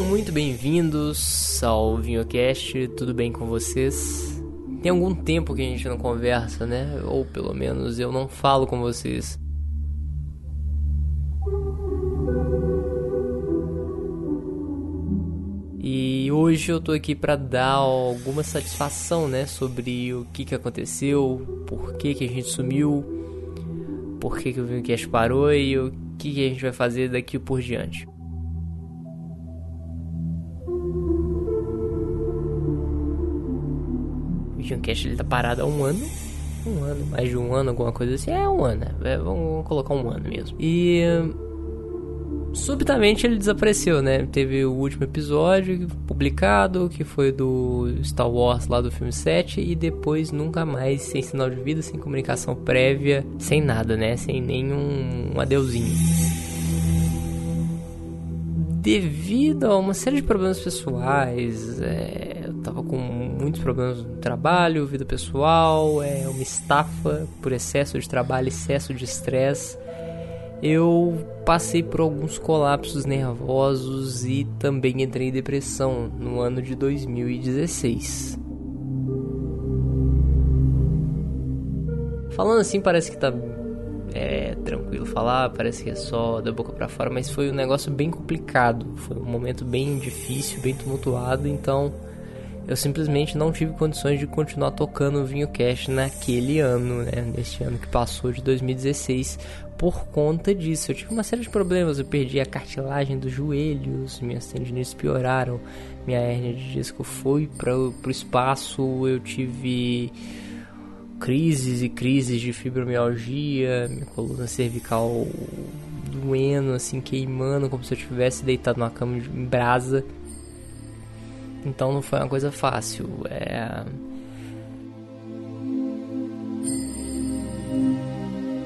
muito bem-vindos ao VinhoCast, tudo bem com vocês? Tem algum tempo que a gente não conversa, né? Ou pelo menos eu não falo com vocês. E hoje eu tô aqui para dar alguma satisfação, né, sobre o que que aconteceu, por que que a gente sumiu, por que que o VinhoCast parou e o que que a gente vai fazer daqui por diante. Cash ele tá parado há um ano. Um ano, mais de um ano, alguma coisa assim. É um ano, né? vamos colocar um ano mesmo. E subitamente ele desapareceu, né? Teve o último episódio publicado, que foi do Star Wars lá do filme 7, e depois nunca mais, sem sinal de vida, sem comunicação prévia, sem nada, né? Sem nenhum um adeuzinho. Devido a uma série de problemas pessoais, é, tava com muitos problemas no trabalho, vida pessoal, é uma estafa por excesso de trabalho, excesso de estresse. Eu passei por alguns colapsos nervosos e também entrei em depressão no ano de 2016. Falando assim parece que tá é tranquilo falar, parece que é só da boca para fora, mas foi um negócio bem complicado, foi um momento bem difícil, bem tumultuado, então eu simplesmente não tive condições de continuar tocando o Vinho Cash naquele ano, né? Neste ano que passou de 2016, por conta disso. Eu tive uma série de problemas, eu perdi a cartilagem dos joelhos, minhas tendinites pioraram, minha hérnia de disco foi para o espaço, eu tive crises e crises de fibromialgia, minha coluna cervical doendo, assim, queimando, como se eu tivesse deitado numa cama em brasa. Então não foi uma coisa fácil. É...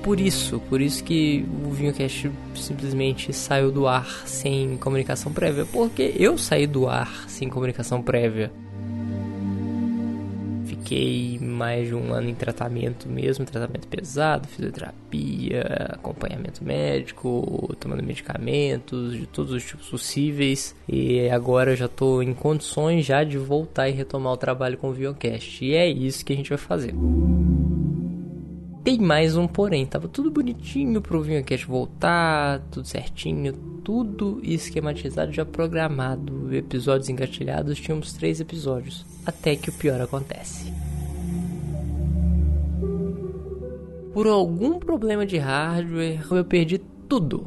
Por isso, por isso que o VinhoCast simplesmente saiu do ar sem comunicação prévia. Porque eu saí do ar sem comunicação prévia fiquei mais de um ano em tratamento mesmo, tratamento pesado, fisioterapia, acompanhamento médico, tomando medicamentos de todos os tipos possíveis. E agora eu já estou em condições já de voltar e retomar o trabalho com o Viocast. E é isso que a gente vai fazer. Tem mais um porém, tava tudo bonitinho pro Vinhocast voltar, tudo certinho, tudo esquematizado, já programado, episódios engatilhados, tínhamos três episódios, até que o pior acontece. Por algum problema de hardware, eu perdi tudo.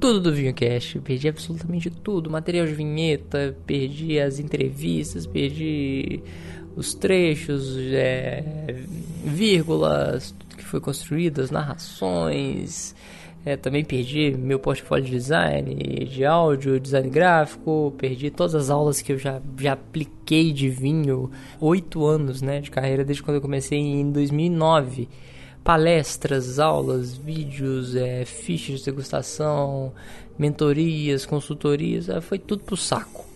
Tudo do Vinhocast, perdi absolutamente tudo, material de vinheta, perdi as entrevistas, perdi os trechos, é, vírgulas, tudo que foi construído, as narrações. É, também perdi meu portfólio de design, de áudio, design gráfico, perdi todas as aulas que eu já, já apliquei de vinho, oito anos né, de carreira desde quando eu comecei em 2009. Palestras, aulas, vídeos, é, fichas de degustação, mentorias, consultorias, é, foi tudo pro saco.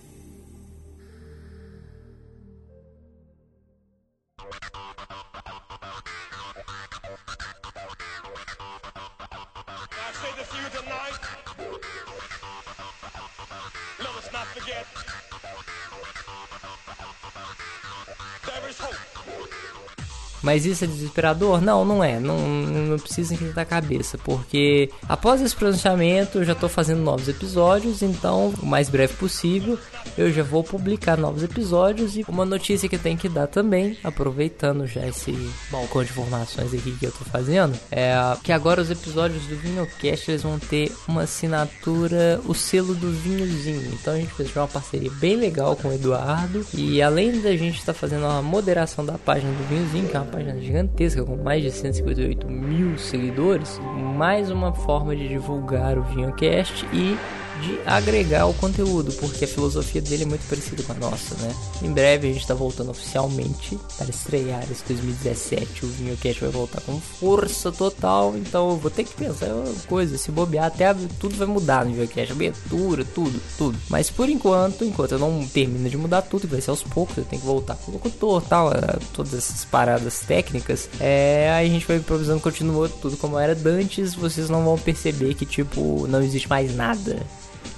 Mas isso é desesperador? Não, não é. Não, não precisa esquentar a cabeça, porque após esse pronunciamento eu já estou fazendo novos episódios, então o mais breve possível eu já vou publicar novos episódios e uma notícia que tenho que dar também, aproveitando já esse balcão de informações aqui que eu estou fazendo, é que agora os episódios do VinhoCast eles vão ter uma assinatura, o selo do vinhozinho. Então a gente fez uma parceria bem legal com o Eduardo e além da gente estar tá fazendo uma moderação da página do vinhozinho, que é uma página gigantesca com mais de 158 mil seguidores, mais uma forma de divulgar o VinhoCast e de agregar o conteúdo, porque a filosofia dele é muito parecida com a nossa, né? Em breve a gente está voltando oficialmente para estrear esse 2017. O VinhoCast vai voltar com força total, então eu vou ter que pensar em coisa. Se bobear, até tudo vai mudar no VinhoCast, abertura, tudo, tudo. Mas por enquanto, enquanto eu não termino de mudar tudo, vai ser aos poucos, eu tenho que voltar com o locutor tal, todas essas paradas técnicas, é, aí a gente vai improvisando, continua tudo como era antes, vocês não vão perceber que, tipo, não existe mais nada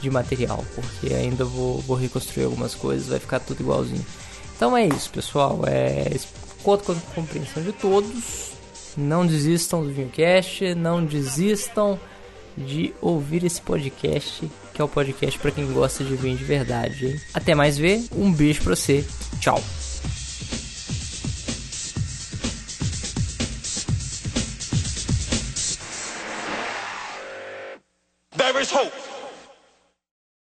de material, porque ainda vou, vou reconstruir algumas coisas, vai ficar tudo igualzinho. Então é isso, pessoal. É, conto com a compreensão de todos. Não desistam do Vinhocast, não desistam de ouvir esse podcast, que é o podcast para quem gosta de vinho de verdade. Hein? Até mais ver, um beijo para você. Tchau. There is hope.